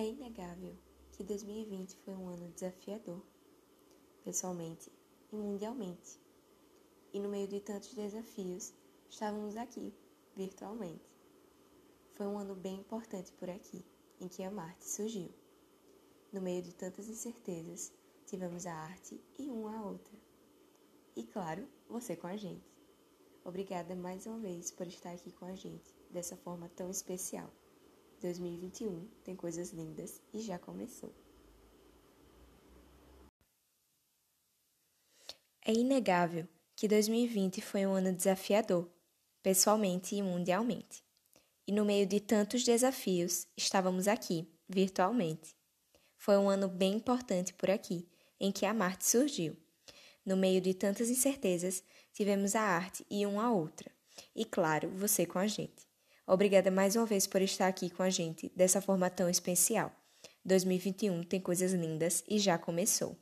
É inegável que 2020 foi um ano desafiador, pessoalmente e mundialmente. E no meio de tantos desafios, estávamos aqui, virtualmente. Foi um ano bem importante por aqui, em que a Marte surgiu. No meio de tantas incertezas, tivemos a arte e uma a outra. E claro, você com a gente. Obrigada mais uma vez por estar aqui com a gente dessa forma tão especial. 2021 tem coisas lindas e já começou. É inegável que 2020 foi um ano desafiador, pessoalmente e mundialmente. E no meio de tantos desafios, estávamos aqui, virtualmente. Foi um ano bem importante por aqui, em que a Marte surgiu. No meio de tantas incertezas, tivemos a arte e uma a outra. E claro, você com a gente. Obrigada mais uma vez por estar aqui com a gente dessa forma tão especial. 2021 tem coisas lindas e já começou.